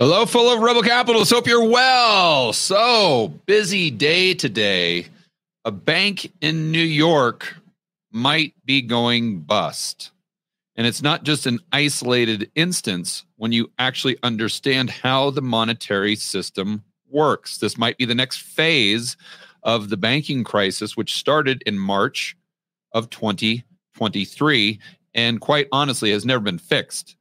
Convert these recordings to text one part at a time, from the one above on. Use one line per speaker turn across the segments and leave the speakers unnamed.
Hello, full of rebel capitalists. Hope you're well. So busy day today. A bank in New York might be going bust. And it's not just an isolated instance when you actually understand how the monetary system works. This might be the next phase of the banking crisis, which started in March of 2023 and quite honestly has never been fixed.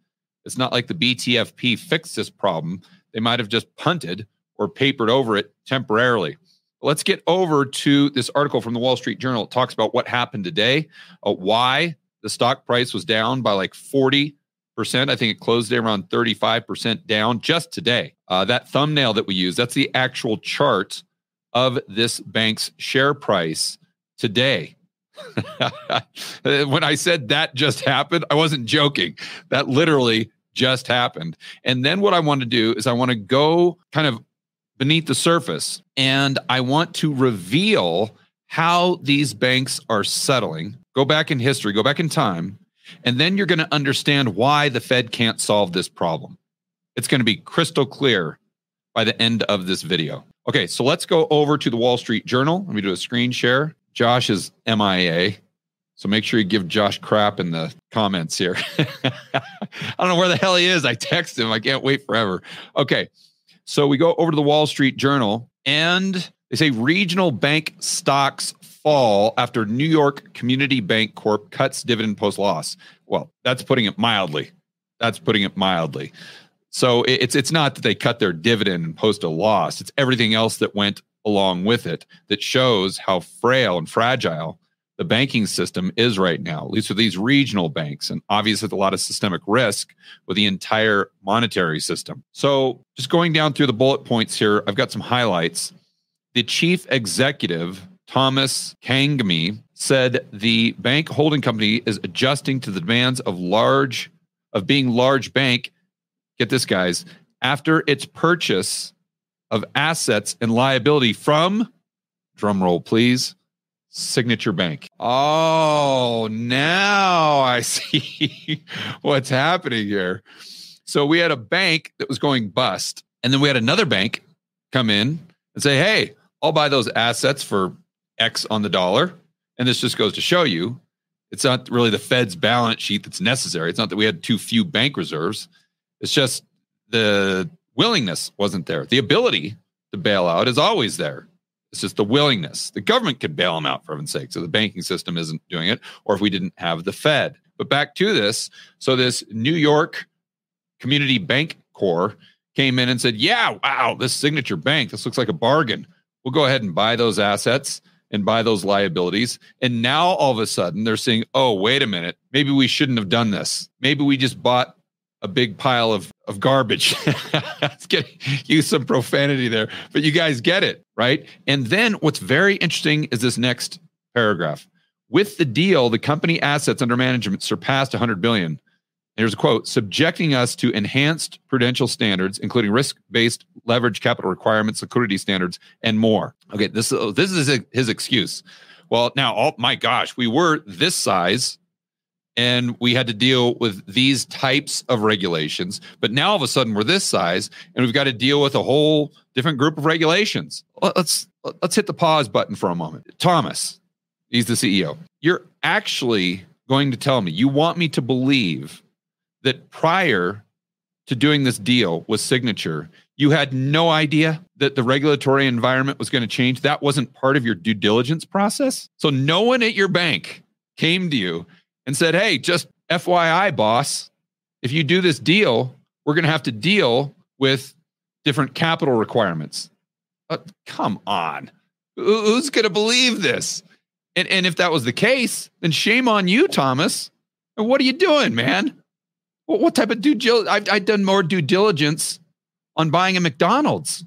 It's not like the BTFP fixed this problem. They might have just punted or papered over it temporarily. Let's get over to this article from the Wall Street Journal. It talks about what happened today, uh, why the stock price was down by like 40%. I think it closed there around 35% down just today. Uh, that thumbnail that we use, that's the actual chart of this bank's share price today. when I said that just happened, I wasn't joking. That literally just happened. And then what I want to do is I want to go kind of beneath the surface and I want to reveal how these banks are settling. Go back in history, go back in time, and then you're going to understand why the Fed can't solve this problem. It's going to be crystal clear by the end of this video. Okay, so let's go over to the Wall Street Journal. Let me do a screen share. Josh is MIA. So make sure you give Josh crap in the comments here. I don't know where the hell he is. I text him. I can't wait forever. Okay. So we go over to the Wall Street Journal and they say regional bank stocks fall after New York Community Bancorp cuts dividend post loss. Well, that's putting it mildly. That's putting it mildly. So it's it's not that they cut their dividend and post a loss. It's everything else that went along with it that shows how frail and fragile the banking system is right now, at least with these regional banks, and obviously with a lot of systemic risk with the entire monetary system. So, just going down through the bullet points here, I've got some highlights. The chief executive, Thomas Cangemi, said the bank holding company is adjusting to the demands of large of being large bank. Get this, guys, after its purchase of assets and liability from drumroll, please Signature Bank. Oh, now I see what's happening here. So we had a bank that was going bust, and then we had another bank come in and say, "Hey, I'll buy those assets for X on the dollar." And this just goes to show you it's not really the Fed's balance sheet that's necessary. It's not that we had too few bank reserves. It's just the willingness wasn't there. The ability to bail out is always there. It's just the willingness. The government could bail them out for heaven's sake. So the banking system isn't doing it, or if we didn't have the Fed. But back to this. So this New York Community Bank Corps came in and said, Yeah, wow, this signature bank, this looks like a bargain. We'll go ahead and buy those assets and buy those liabilities. And now all of a sudden they're saying, oh, wait a minute, maybe we shouldn't have done this. Maybe we just bought a big pile of, of garbage. Let's get use some profanity there, but you guys get it, right? And then what's very interesting is this next paragraph. With the deal, the company assets under management surpassed 100 billion. Here's a quote subjecting us to enhanced prudential standards, including risk based leverage capital requirements, liquidity standards, and more. Okay, this, oh, this is his excuse. Well, now, oh my gosh, we were this size and we had to deal with these types of regulations. But now all of a sudden we're this size and we've got to deal with a whole different group of regulations. Let's let's hit the pause button for a moment. Thomas, he's the CEO. You're actually going to tell me you want me to believe that prior to doing this deal with Signature, you had no idea that the regulatory environment was going to change. That wasn't part of your due diligence process. So no one at your bank came to you and said, Hey, just FYI, boss, if you do this deal, we're going to have to deal with different capital requirements. Uh, come on. Who's going to believe this? And, and if that was the case, then shame on you, Thomas. What are you doing, man? What, what type of due diligence? I've, I've done more due diligence on buying a McDonald's,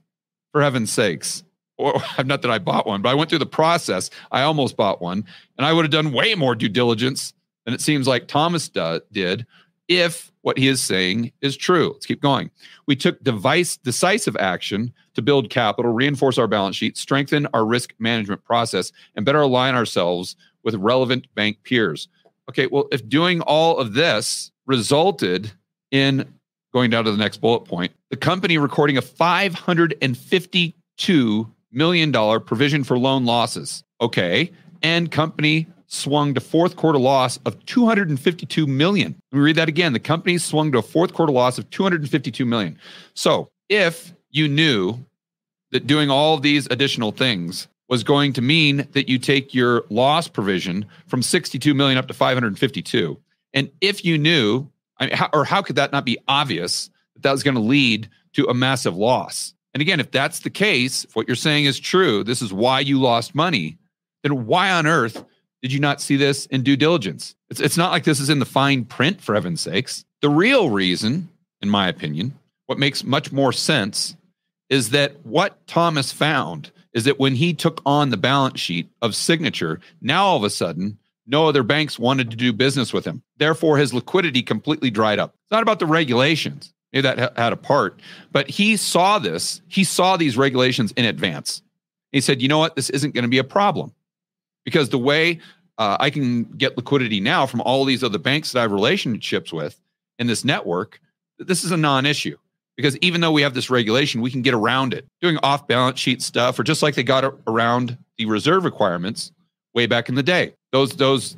for heaven's sakes. Or not that I bought one, but I went through the process. I almost bought one, and I would have done way more due diligence than it seems like Thomas do, did if what he is saying is true. Let's keep going. We took device, decisive action to build capital, reinforce our balance sheet, strengthen our risk management process, and better align ourselves with relevant bank peers. Okay, well, if doing all of this resulted in going down to the next bullet point, the company recording a $552 million provision for loan losses. Okay. And company swung to fourth quarter loss of 252 million. Let me read that again. The company swung to a fourth quarter loss of 252 million. So if you knew that doing all these additional things was going to mean that you take your loss provision from 62 million up to 552, and if you knew, I mean, how, or how could that not be obvious that that was going to lead to a massive loss? And again, if that's the case, if what you're saying is true, this is why you lost money, then why on earth did you not see this in due diligence? It's, it's not like this is in the fine print, for heaven's sakes. The real reason, in my opinion, what makes much more sense is that what Thomas found is that when he took on the balance sheet of Signature, now all of a sudden, no other banks wanted to do business with him. Therefore, his liquidity completely dried up. It's not about the regulations. Maybe that had a part, but he saw this. He saw these regulations in advance. He said, you know what? This isn't going to be a problem because the way uh, I can get liquidity now from all these other banks that I have relationships with in this network, this is a non issue. Because even though we have this regulation, we can get around it doing off balance sheet stuff, or just like they got around the reserve requirements way back in the day. Those, those,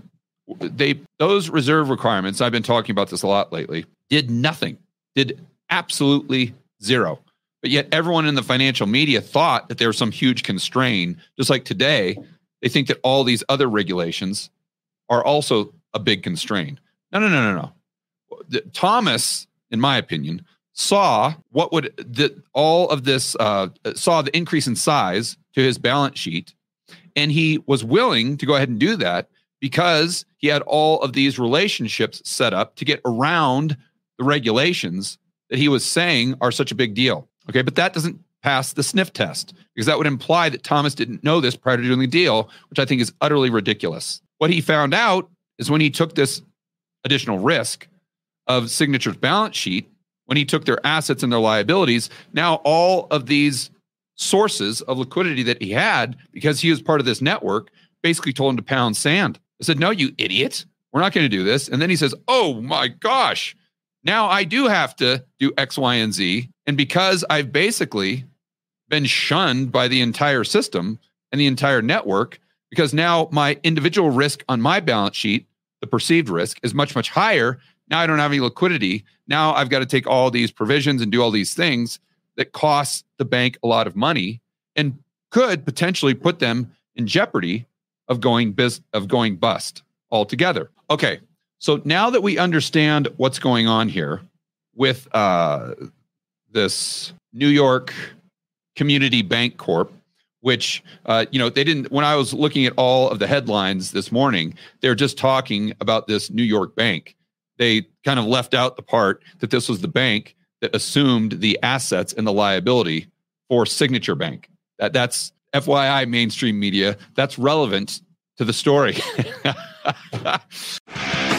they, those reserve requirements, I've been talking about this a lot lately, did nothing, did absolutely zero. But yet everyone in the financial media thought that there was some huge constraint, just like today, they think that all these other regulations are also a big constraint. No, no, no, no, no. Thomas, in my opinion, saw what would the, all of this uh, saw the increase in size to his balance sheet, and he was willing to go ahead and do that because he had all of these relationships set up to get around the regulations that he was saying are such a big deal. Okay, but that doesn't pass the sniff test because that would imply that Thomas didn't know this prior to doing the deal, which I think is utterly ridiculous. What he found out is when he took this additional risk of Signature's balance sheet, when he took their assets and their liabilities, now all of these sources of liquidity that he had, because he was part of this network, basically told him to pound sand. I said, No, you idiot. We're not going to do this. And then he says, Oh my gosh, now I do have to do X, Y, and Z. And because I've basically been shunned by the entire system and the entire network because now my individual risk on my balance sheet, the perceived risk, is much, much higher. Now I don't have any liquidity. Now I've got to take all these provisions and do all these things that cost the bank a lot of money and could potentially put them in jeopardy of going biz- of going bust altogether. Okay, so now that we understand what's going on here with uh, this New York Community Bancorp, which uh, you know they didn't. When I was looking at all of the headlines this morning, they're just talking about this New York bank. They kind of left out the part that this was the bank that assumed the assets and the liability for Signature Bank. That that's FYI mainstream media. That's relevant to the story.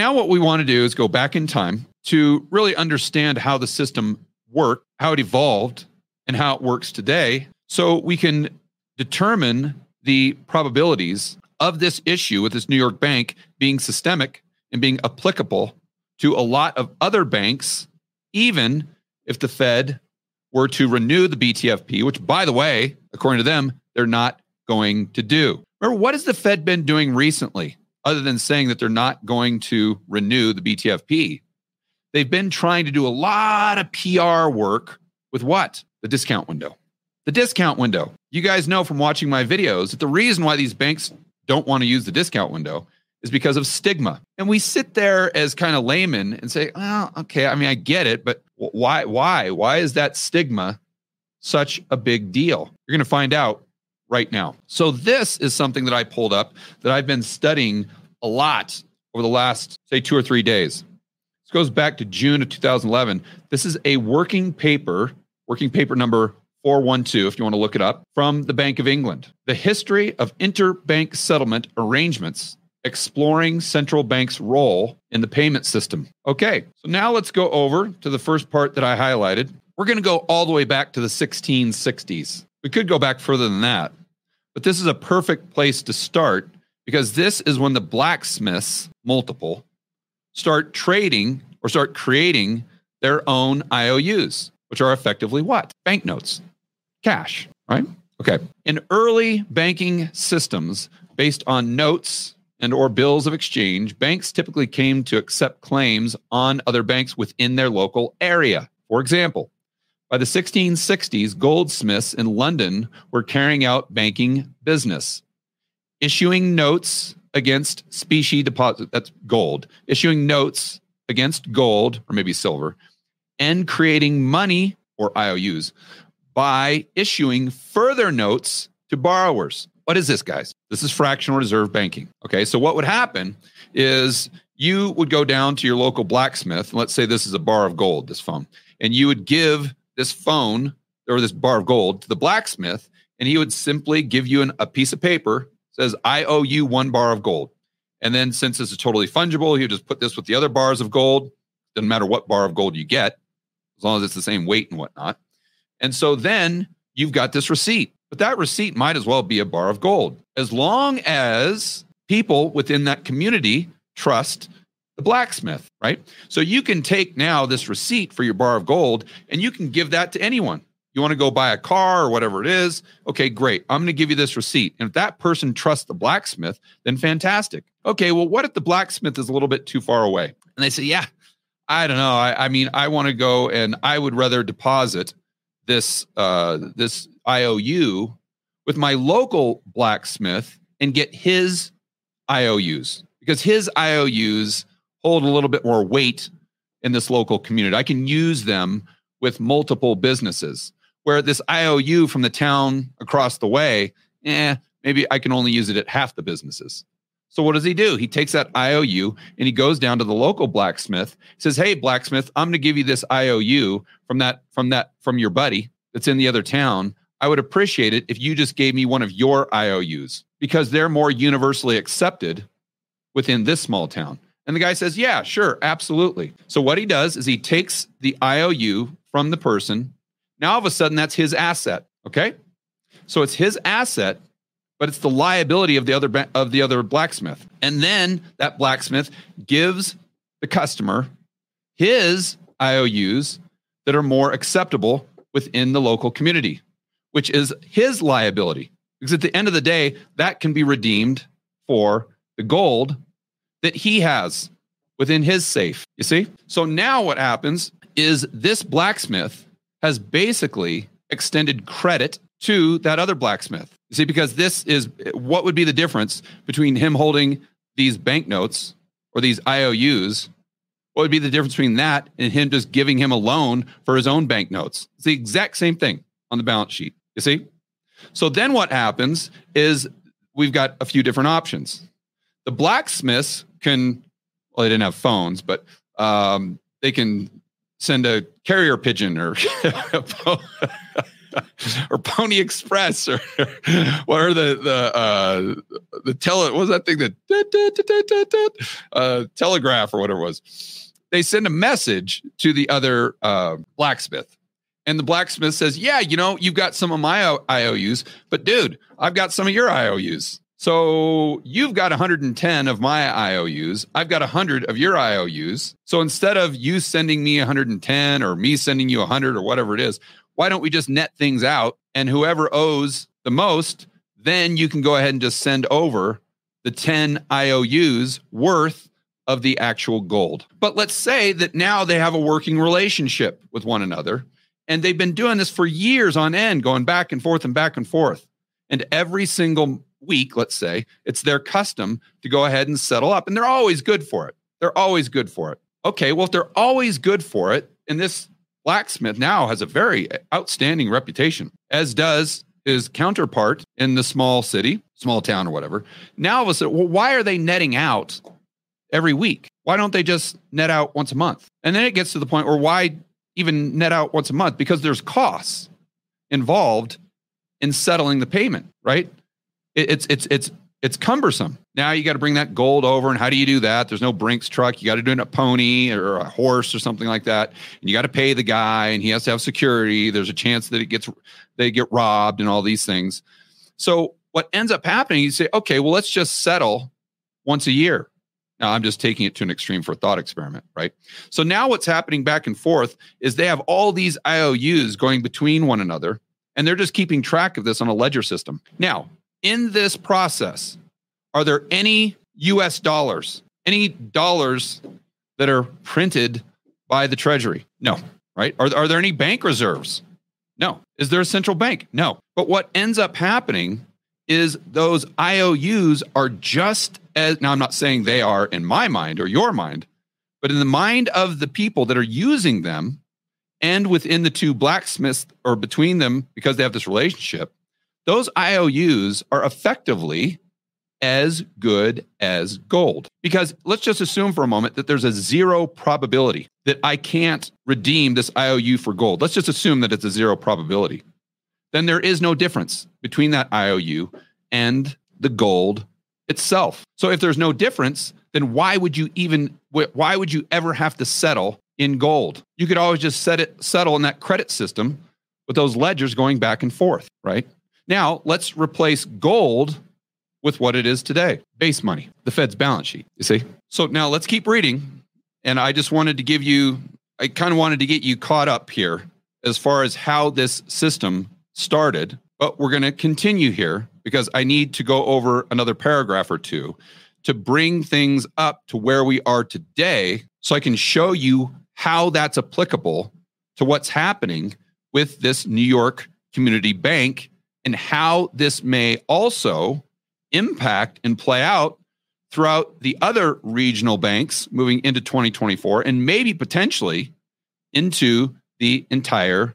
Now, what we want to do is go back in time to really understand how the system worked, how it evolved, and how it works today, so we can determine the probabilities of this issue with this New York bank being systemic and being applicable to a lot of other banks, even if the Fed were to renew the BTFP, which, by the way, according to them, they're not going to do. Remember, what has the Fed been doing recently? Other than saying that they're not going to renew the BTFP. They've been trying to do a lot of PR work with what? The discount window. The discount window. You guys know from watching my videos that the reason why these banks don't want to use the discount window is because of stigma. And we sit there as kind of laymen and say, well, okay, I mean, I get it, but why, why, why is that stigma such a big deal? You're going to find out right now. So, this is something that I pulled up that I've been studying a lot over the last, say, two or three days. This goes back to June of 2011. This is a working paper, working paper number 412, if you want to look it up, from the Bank of England. The history of interbank settlement arrangements exploring central bank's role in the payment system. Okay, so now let's go over to the first part that I highlighted. We're going to go all the way back to the 1660s. We could go back further than that, but this is a perfect place to start because this is when the blacksmiths, multiple, start trading or start creating their own IOUs, which are effectively what? Banknotes, cash, right? Okay. In early banking systems based on notes and or bills of exchange, banks typically came to accept claims on other banks within their local area. For example, by the 1660s, goldsmiths in London were carrying out banking business, issuing notes against specie deposit, that's gold, issuing notes against gold or maybe silver, and creating money or IOUs by issuing further notes to borrowers. What is this, guys? This is fractional reserve banking. Okay. So, what would happen is you would go down to your local blacksmith. and let's say this is a bar of gold, this phone, and you would give this phone or this bar of gold to the blacksmith, and he would simply give you an, a piece of paper says, I owe you one bar of gold. And then since this is totally fungible, he would just put this with the other bars of gold. Doesn't matter what bar of gold you get, as long as it's the same weight and whatnot. And so then you've got this receipt, but that receipt might as well be a bar of gold, as long as people within that community trust the blacksmith, right? So you can take now this receipt for your bar of gold and you can give that to anyone. You want to go buy a car or whatever it is. Okay, great. I'm going to give you this receipt. And if that person trusts the blacksmith, then fantastic. Okay, well, what if the blacksmith is a little bit too far away? And they say, yeah, I don't know. I, I mean, I want to go and I would rather deposit this uh, this IOU with my local blacksmith and get his IOUs because his IOUs hold a little bit more weight in this local community. I can use them with multiple businesses. Where this IOU from the town across the way, eh, maybe I can only use it at half the businesses. So what does he do? He takes that IOU and he goes down to the local blacksmith, says, "Hey blacksmith, I'm going to give you this IOU from that from that from your buddy that's in the other town. I would appreciate it if you just gave me one of your IOUs because they're more universally accepted within this small town." And the guy says, Yeah, sure, absolutely. So what he does is he takes the IOU from the person. Now all of a sudden that's his asset. Okay. So it's his asset, but it's the liability of the other of the other blacksmith. And then that blacksmith gives the customer his IOUs that are more acceptable within the local community, which is his liability. Because at the end of the day, that can be redeemed for the gold that he has within his safe. You see? So now what happens is this blacksmith has basically extended credit to that other blacksmith. You see, because this is what would be the difference between him holding these banknotes or these IOUs? What would be the difference between that and him just giving him a loan for his own banknotes? It's the exact same thing on the balance sheet. You see? So then what happens is we've got a few different options. The blacksmiths can, well, they didn't have phones, but um, they can send a carrier pigeon or or Pony Express or what are the the uh, the tele what was that thing that uh, telegraph or whatever it was. They send a message to the other uh, blacksmith. And the blacksmith says, Yeah, you know, you've got some of my IOUs, but dude, I've got some of your IOUs. So you've got 110 of my IOUs. I've got 100 of your IOUs. So instead of you sending me 110 or me sending you 100 or whatever it is, why don't we just net things out and whoever owes the most, then you can go ahead and just send over the 10 IOUs worth of the actual gold. But let's say that now they have a working relationship with one another and they've been doing this for years on end, going back and forth and back and forth. And every single week, let's say, it's their custom to go ahead and settle up. And they're always good for it. They're always good for it. Okay, well, if they're always good for it, and this blacksmith now has a very outstanding reputation, as does his counterpart in the small city, small town, or whatever. Now, all of a sudden, well, why are they netting out every week? Why don't they just net out once a month? And then it gets to the point where why even net out once a month? Because there's costs involved in settling the payment, right? It's it's it's it's cumbersome. Now you got to bring that gold over, and how do you do that? There's no Brinks truck. You got to do it in a pony or a horse or something like that, and you got to pay the guy, and he has to have security. There's a chance that it gets they get robbed and all these things. So what ends up happening, you say, okay, well let's just settle once a year. Now I'm just taking it to an extreme for a thought experiment, right? So now what's happening back and forth is they have all these IOUs going between one another, and they're just keeping track of this on a ledger system. Now in this process, are there any US dollars, any dollars that are printed by the Treasury? No, right? Are, are there any bank reserves? No. Is there a central bank? No. But what ends up happening is those IOUs are just as, now I'm not saying they are in my mind or your mind, but in the mind of the people that are using them and within the two blacksmiths or between them because they have this relationship, those IOUs are effectively as good as gold. Because let's just assume for a moment that there's a zero probability that I can't redeem this IOU for gold. Let's just assume that it's a zero probability. Then there is no difference between that IOU and the gold itself. So if there's no difference, then why would you even why would you ever have to settle in gold? You could always just set it settle in that credit system with those ledgers going back and forth, right? Now, let's replace gold with what it is today base money, the Fed's balance sheet. You see? So now let's keep reading. And I just wanted to give you, I kind of wanted to get you caught up here as far as how this system started. But we're going to continue here because I need to go over another paragraph or two to bring things up to where we are today so I can show you how that's applicable to what's happening with this New York Community Bank and how this may also impact and play out throughout the other regional banks moving into 2024 and maybe potentially into the entire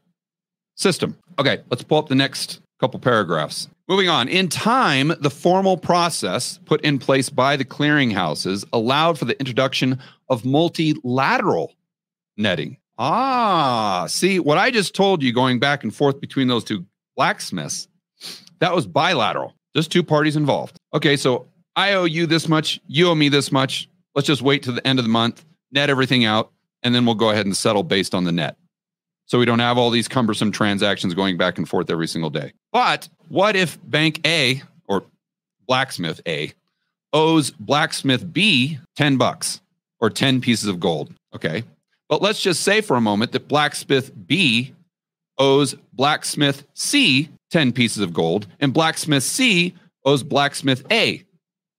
system. Okay, let's pull up the next couple paragraphs. Moving on, in time, the formal process put in place by the clearinghouses allowed for the introduction of multilateral netting. Ah, see, what I just told you going back and forth between those two blacksmiths that was bilateral, just two parties involved. Okay, so I owe you this much, you owe me this much. Let's just wait to the end of the month, net everything out, and then we'll go ahead and settle based on the net. So we don't have all these cumbersome transactions going back and forth every single day. But what if Bank A or Blacksmith A owes Blacksmith B 10 bucks or 10 pieces of gold? Okay. But let's just say for a moment that Blacksmith B owes Blacksmith C 10 pieces of gold, and blacksmith C owes blacksmith A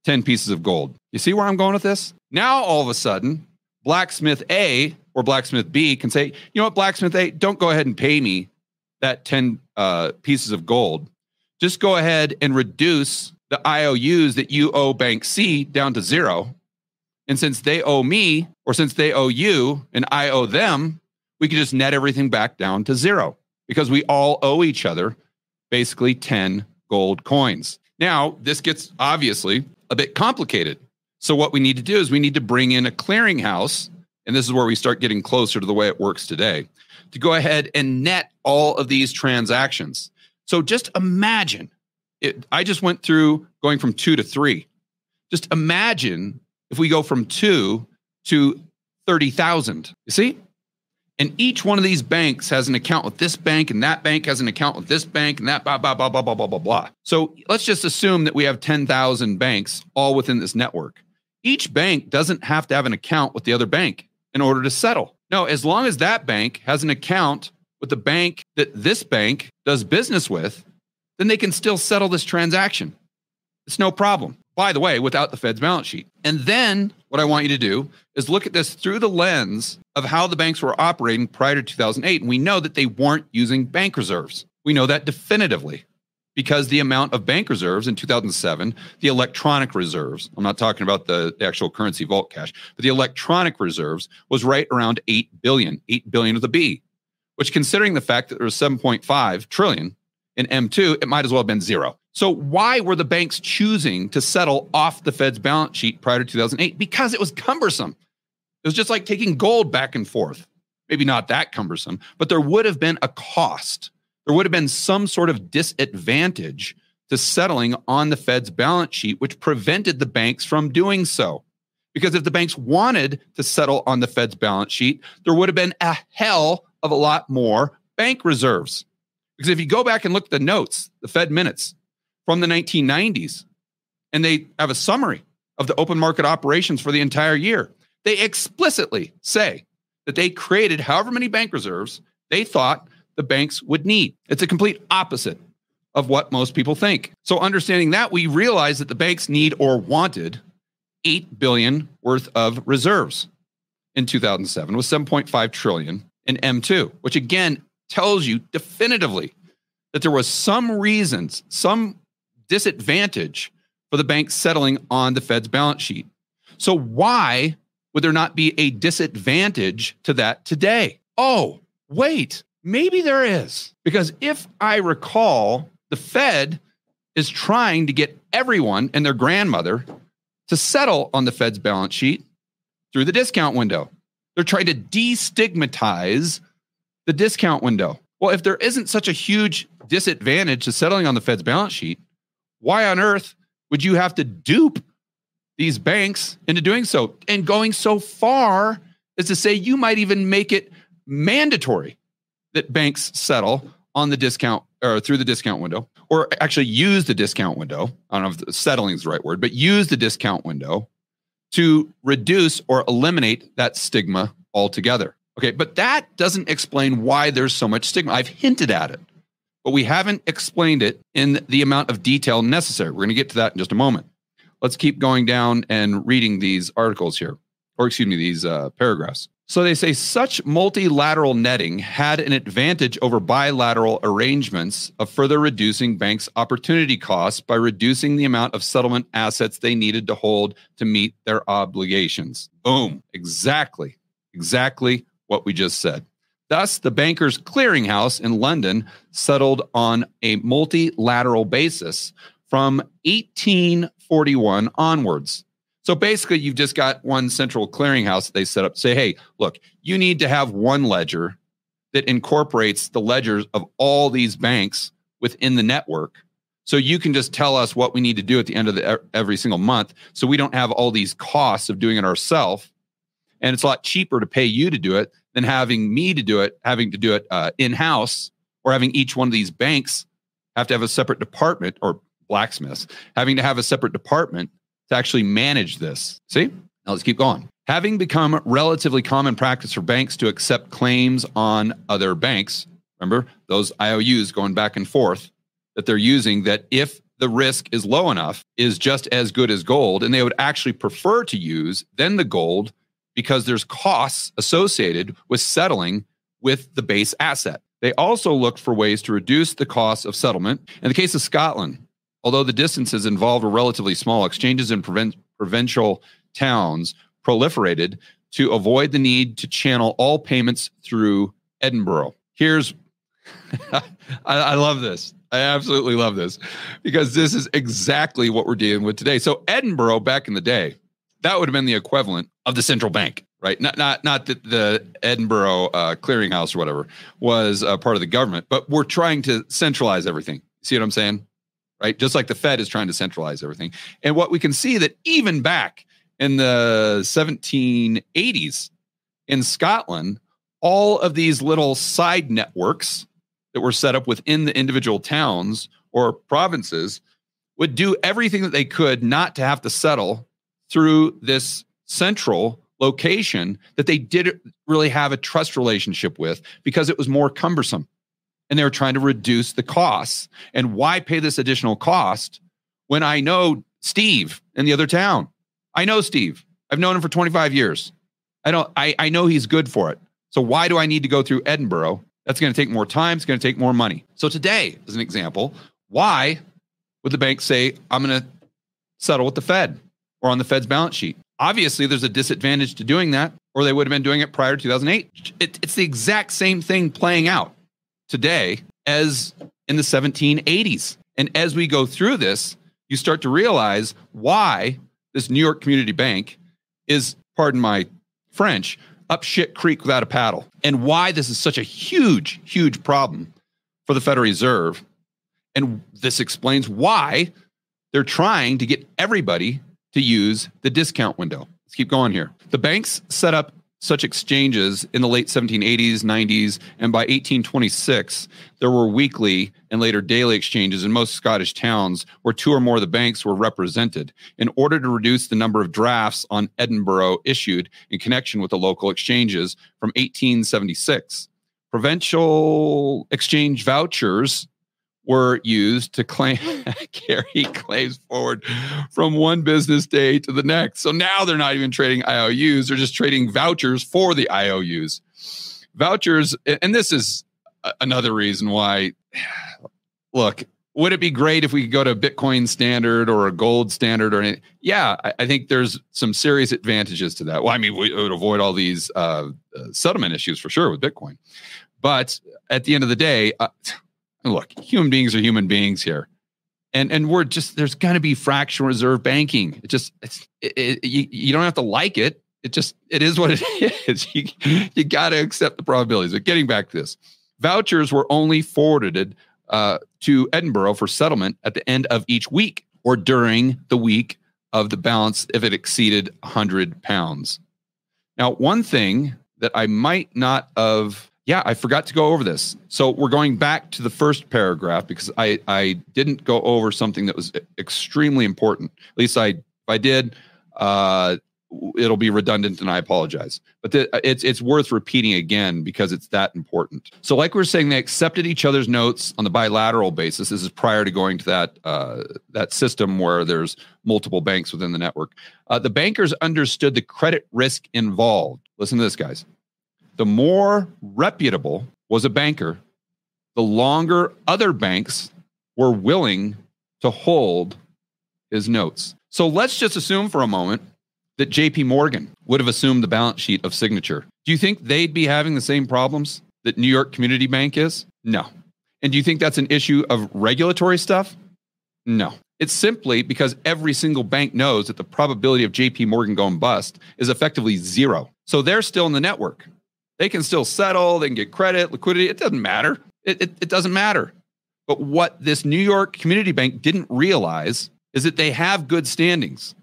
10 pieces of gold. You see where I'm going with this? Now, all of a sudden, blacksmith A or blacksmith B can say, you know what, blacksmith A, don't go ahead and pay me that 10 uh, pieces of gold. Just go ahead and reduce the IOUs that you owe bank C down to zero. And since they owe me, or since they owe you and I owe them, we can just net everything back down to zero because we all owe each other basically 10 gold coins. Now, this gets obviously a bit complicated. So, what we need to do is we need to bring in a clearinghouse, and this is where we start getting closer to the way it works today, to go ahead and net all of these transactions. So, just imagine it, I just went through going from two to three. Just imagine if we go from two to 30,000. You see? And each one of these banks has an account with this bank, and that bank has an account with this bank, and that blah, blah, blah, blah, blah, blah, blah, blah. So let's just assume that we have 10,000 banks all within this network. Each bank doesn't have to have an account with the other bank in order to settle. No, as long as that bank has an account with the bank that this bank does business with, then they can still settle this transaction. It's no problem. by the way, without the Fed's balance sheet. And then what I want you to do is look at this through the lens of how the banks were operating prior to 2008. And we know that they weren't using bank reserves. We know that definitively because the amount of bank reserves in 2007, the electronic reserves, I'm not talking about the, actual currency vault cash, but the electronic reserves was right around 8 billion, 8 billion with a B, which considering the fact that there was 7.5 trillion in M2, it might as well have been zero. So why were the banks choosing to settle off the Fed's balance sheet prior to 2008? Because it was cumbersome. It was just like taking gold back and forth. Maybe not that cumbersome, but there would have been a cost. There would have been some sort of disadvantage to settling on the Fed's balance sheet, which prevented the banks from doing so. Because if the banks wanted to settle on the Fed's balance sheet, there would have been a hell of a lot more bank reserves. Because if you go back and look at the notes, the Fed minutes, from the 1990s, and they have a summary of the open market operations for the entire year. They explicitly say that they created however many bank reserves they thought the banks would need. It's a complete opposite of what most people think. So understanding that, we realize that the banks need or wanted 8 billion worth of reserves in 2007 with 7.5 trillion in M2, which again tells you definitively that there was some reasons, some disadvantage for the banks settling on the Fed's balance sheet. So, why would there not be a disadvantage to that today? Oh, wait, maybe there is. Because if I recall, the Fed is trying to get everyone and their grandmother to settle on the Fed's balance sheet through the discount window. They're trying to destigmatize the discount window. Well, if there isn't such a huge disadvantage to settling on the Fed's balance sheet, why on earth would you have to dupe these banks into doing so? And going so far as to say you might even make it mandatory that banks settle on the discount or through the discount window, or actually use the discount window. I don't know if settling is the right word, but use the discount window to reduce or eliminate that stigma altogether. Okay, but that doesn't explain why there's so much stigma. I've hinted at it but we haven't explained it in the amount of detail necessary. We're going to get to that in just a moment. Let's keep going down and reading these articles here, or excuse me, these uh, paragraphs. So they say such multilateral netting had an advantage over bilateral arrangements of further reducing banks' opportunity costs by reducing the amount of settlement assets they needed to hold to meet their obligations. Boom. Exactly. Exactly what we just said. Thus, the Bankers Clearinghouse in London settled on a multilateral basis from 1841 onwards. So basically, you've just got one central clearinghouse they set up. Say, hey, look, you need to have one ledger that incorporates the ledgers of all these banks within the network. So you can just tell us what we need to do at the end of the, every single month. So we don't have all these costs of doing it ourselves. And it's a lot cheaper to pay you to do it than having me to do it, having to do it uh, in house, or having each one of these banks have to have a separate department or blacksmiths having to have a separate department to actually manage this. See? Now let's keep going. Having become relatively common practice for banks to accept claims on other banks, remember those IOUs going back and forth that they're using, that if the risk is low enough, is just as good as gold, and they would actually prefer to use then the gold because there's costs associated with settling with the base asset. They also looked for ways to reduce the cost of settlement. In the case of Scotland, although the distances involved were relatively small, exchanges in provincial towns proliferated to avoid the need to channel all payments through Edinburgh. Here's, I, I love this. I absolutely love this because this is exactly what we're dealing with today. So, Edinburgh back in the day, that would have been the equivalent of the central bank, right? Not not not that the Edinburgh uh, clearinghouse or whatever was a part of the government, but we're trying to centralize everything. See what I'm saying? Right? Just like the Fed is trying to centralize everything. And what we can see that even back in the 1780s in Scotland, all of these little side networks that were set up within the individual towns or provinces would do everything that they could not to have to settle through this central location that they didn't really have a trust relationship with because it was more cumbersome and they were trying to reduce the costs. And why pay this additional cost when I know Steve in the other town. I know Steve. I've known him for 25 years. I don't I, I know he's good for it. So why do I need to go through Edinburgh? That's going to take more time, it's going to take more money. So today, as an example, why would the bank say, I'm going to settle with the Fed or on the Fed's balance sheet? Obviously, there's a disadvantage to doing that, or they would have been doing it prior to 2008. It, it's the exact same thing playing out today as in the 1780s. And as we go through this, you start to realize why this New York Community Bank is, pardon my French, up shit creek without a paddle, and why this is such a huge, huge problem for the Federal Reserve. And this explains why they're trying to get everybody to use the discount window. Let's keep going here. The banks set up such exchanges in the late 1780s, 90s, and by 1826, there were weekly and later daily exchanges in most Scottish towns where two or more of the banks were represented in order to reduce the number of drafts on Edinburgh issued in connection with the local exchanges from 1876. Provincial exchange vouchers were used to claim carry claims forward from one business day to the next. So now they're not even trading IOUs, they're just trading vouchers for the IOUs. Vouchers, and this is another reason why look, would it be great if we could go to a Bitcoin standard or a gold standard or anything? Yeah, I, think there's some serious advantages to that. Well, I mean, we would avoid all these uh, uh, settlement issues for sure with Bitcoin. But at the end of the day, uh, look, human beings are human beings here. And, and we're just there's going to be fractional reserve banking. It just it's it, it, you, you don't have to like it. It just it is what it is. You, you got to accept the probabilities. But getting back to this, vouchers were only forwarded uh, to Edinburgh for settlement at the end of each week or during the week of the balance if it exceeded 100 pounds. Now, one thing that I might not have yeah, I forgot to go over this. So we're going back to the first paragraph because I I didn't go over something that was extremely important. At least I if I did, uh, it'll be redundant, and I apologize. But the, it's it's worth repeating again because it's that important. So, like we are saying, they accepted each other's notes on the bilateral basis. This is prior to going to that uh, that system where there's multiple banks within the network. Uh, the bankers understood the credit risk involved. Listen to this, guys the more reputable was a banker, the longer other banks were willing to hold his notes. So let's just assume for a moment that JP Morgan would have assumed the balance sheet of Signature. Do you think they'd be having the same problems that New York Community Bank is? No. And do you think that's an issue of regulatory stuff? No. It's simply because every single bank knows that the probability of JP Morgan going bust is effectively zero. So they're still in the network. They can still settle, they can get credit, liquidity. It doesn't matter. It, it, it doesn't matter. But what this New York Community Bank didn't realize is that they have good standings.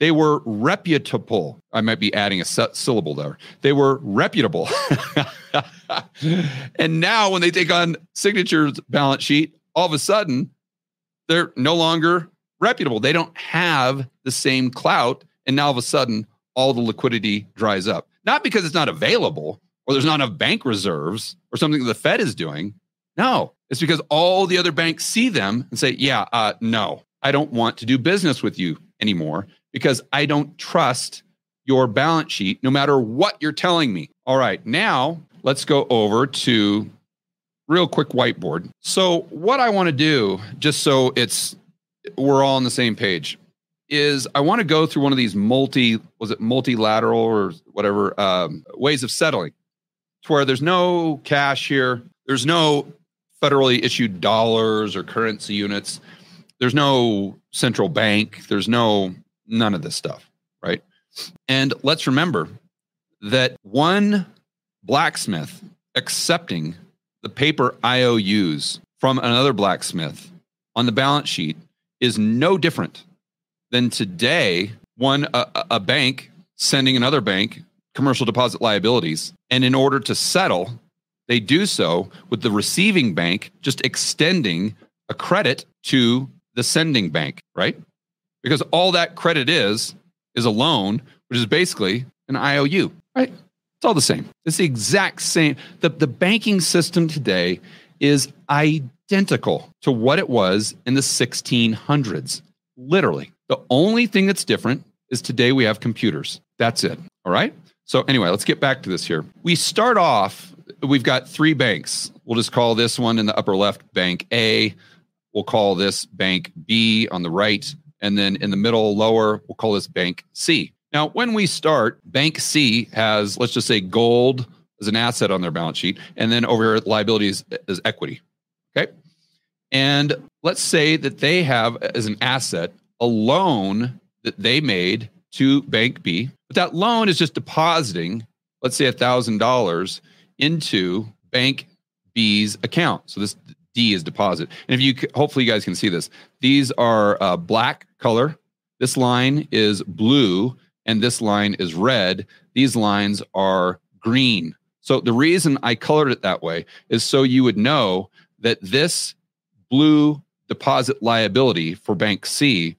They were reputable. I might be adding a syllable there. They were reputable. and now, when they take on Signature's balance sheet, all of a sudden, they're no longer reputable. They don't have the same clout. And now, all of a sudden, all the liquidity dries up. Not because it's not available or there's not enough bank reserves or something the Fed is doing. No, it's because all the other banks see them and say, yeah, uh, no, I don't want to do business with you anymore because I don't trust your balance sheet no matter what you're telling me. All right, now let's go over to real quick whiteboard. So, what I want to do, just so it's we're all on the same page, is I want to go through one of these multi was it multilateral or whatever um, ways of settling, to where there's no cash here, there's no federally issued dollars or currency units, there's no central bank, there's no none of this stuff, right? And let's remember that one blacksmith accepting the paper IOUs from another blacksmith on the balance sheet is no different than today one a, a bank sending another bank commercial deposit liabilities. And in order to settle they do so with the receiving bank just extending a credit to the sending bank right? Because all that credit is is a loan which is basically an iou right? It's all the same. It's the exact same. The, the banking system today is identical to what it was in the 1600s literally The only thing that's different is today we have computers. That's it. All right. So, anyway, let's get back to this here. We start off, we've got three banks. We'll just call this one in the upper left Bank A. We'll call this Bank B on the right. And then in the middle, lower, we'll call this Bank C. Now, when we start, Bank C has, let's just say, gold as an asset on their balance sheet. And then over here, liabilities as equity. Okay. And let's say that they have as an asset a loan that they made to Bank B, but that loan is just depositing, let's say $1,000 into Bank B's account. So this D is deposit. And if you, hopefully, you guys can see this. These are uh, black color. This line is blue, and this line is red. These lines are green. So the reason I colored it that way is so you would know that this blue deposit liability for Bank C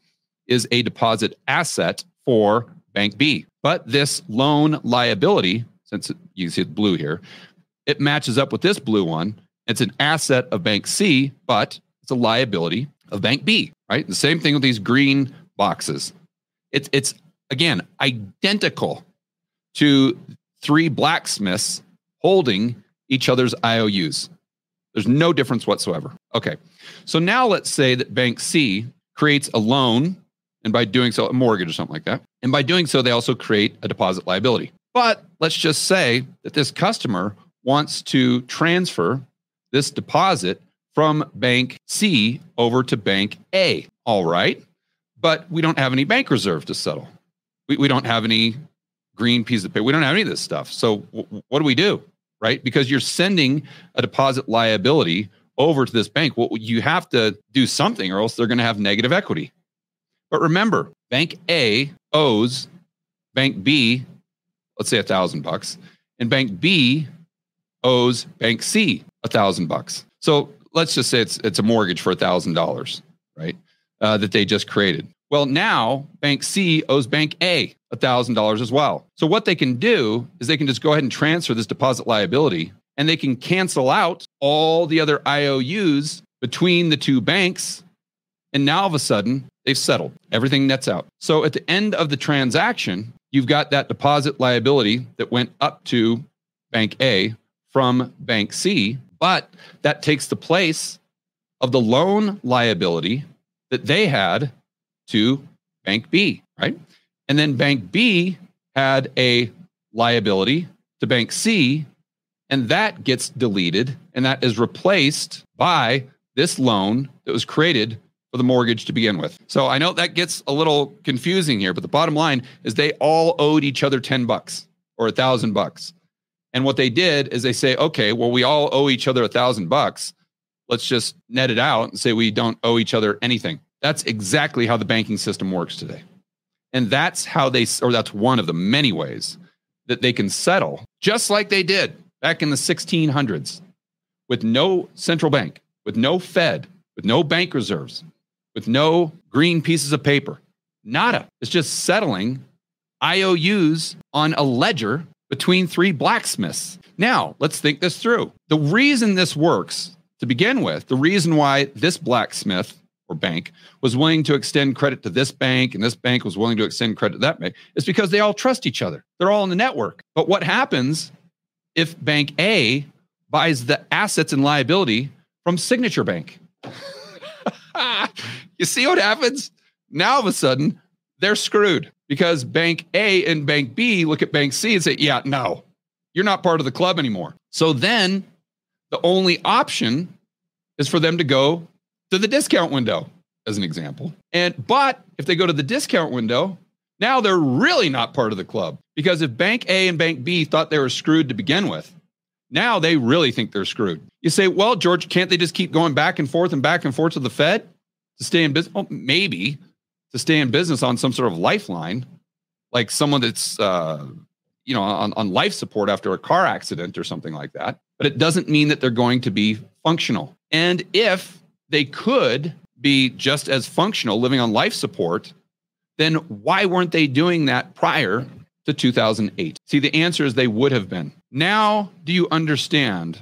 is a deposit asset for Bank B. But this loan liability, since you see it blue here, it matches up with this blue one. It's an asset of Bank C, but it's a liability of Bank B, right? The same thing with these green boxes. It's it's again identical to three blacksmiths holding each other's IOUs. There's no difference whatsoever. Okay. So now let's say that Bank C creates a loan and by doing so, a mortgage or something like that. And by doing so, they also create a deposit liability. But let's just say that this customer wants to transfer this deposit from bank C over to bank A. All right. But we don't have any bank reserve to settle. We, we don't have any green piece of paper. We don't have any of this stuff. So w- what do we do? Right. Because you're sending a deposit liability over to this bank. Well, you have to do something or else they're going to have negative equity. But remember, bank A owes bank B, let's say a thousand bucks, and bank B owes bank C a thousand bucks. So let's just say it's it's a mortgage for a thousand dollars, right? Uh, that they just created. Well, now bank C owes bank A a thousand dollars as well. So what they can do is they can just go ahead and transfer this deposit liability, and they can cancel out all the other IOUs between the two banks and now all of a sudden, they've settled. Everything nets out. So at the end of the transaction, you've got that deposit liability that went up to Bank A from Bank C, but that takes the place of the loan liability that they had to Bank B, right? And then Bank B had a liability to Bank C, and that gets deleted and that is replaced by this loan that was created for the mortgage to begin with. So I know that gets a little confusing here, but the bottom line is they all owed each other 10 bucks or a thousand bucks. And what they did is they say, okay, well, we all owe each other a thousand bucks. Let's just net it out and say we don't owe each other anything. That's exactly how the banking system works today. And that's how they, or that's one of the many ways that they can settle, just like they did back in the 1600s with no central bank, with no Fed, with no bank reserves, with no green pieces of paper. Nada. It's just settling IOUs on a ledger between three blacksmiths. Now, let's think this through. The reason this works to begin with, the reason why this blacksmith or bank was willing to extend credit to this bank and this bank was willing to extend credit to that bank is because they all trust each other. They're all in the network. But what happens if bank A buys the assets and liability from Signature Bank? you see what happens? Now, all of a sudden, they're screwed because Bank A and Bank B look at Bank C and say, yeah, no, you're not part of the club anymore. So then the only option is for them to go to the discount window, as an example. And but if they go to the discount window, now they're really not part of the club because if Bank A and Bank B thought they were screwed to begin with, now they really think they're screwed. You say, well, George, can't they just keep going back and forth and back and forth to the Fed to stay in business? Well, maybe to stay in business on some sort of lifeline, like someone that's, uh, you know, on, on life support after a car accident or something like that. But it doesn't mean that they're going to be functional. And if they could be just as functional living on life support, then why weren't they doing that prior to 2008? See, the answer is they would have been. Now, do you understand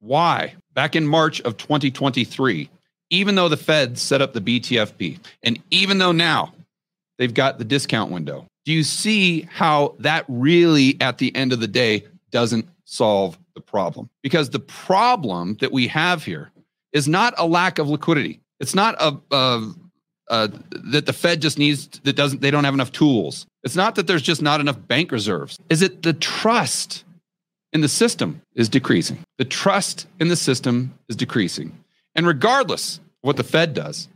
why back in March of 2023, even though the Fed set up the BTFP, and even though now they've got the discount window. Do you see how that really, at the end of the day, doesn't solve the problem? Because the problem that we have here is not a lack of liquidity. It's not a, a, a that the Fed just needs that doesn't they don't have enough tools. It's not that there's just not enough bank reserves. Is it the trust in the system is decreasing? The trust in the system is decreasing. And regardless of what the Fed does,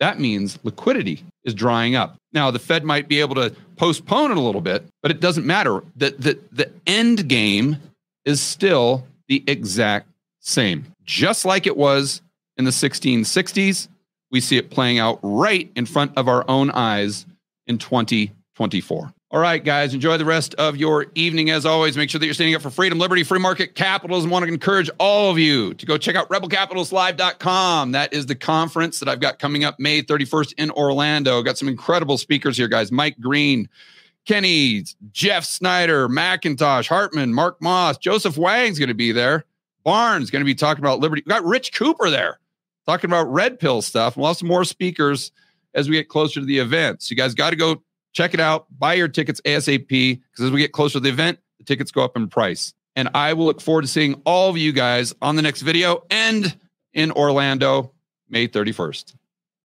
that means liquidity is drying up. Now, the Fed might be able to postpone it a little bit, but it doesn't matter. The, the, the end game is still the exact same. Just like it was in the 1660s, we see it playing out right in front of our own eyes in 2024. All right, guys, enjoy the rest of your evening. As always, make sure that you're standing up for freedom, liberty, free market capitalism. I want to encourage all of you to go check out rebelcapitalistlive.com. That is the conference that I've got coming up May 31st in Orlando. Got some incredible speakers here, guys. Mike Green, Kenny, Jeff Snider, MacIntosh, Hartman, Mark Moss, Joseph Wang's going to be there. Barnes going to be talking about liberty. We got Rich Cooper there talking about red pill stuff. We'll have some more speakers as we get closer to the event. So you guys got to go check it out. Buy your tickets ASAP because as we get closer to the event, the tickets go up in price. And I will look forward to seeing all of you guys on the next video and in Orlando, May 31st.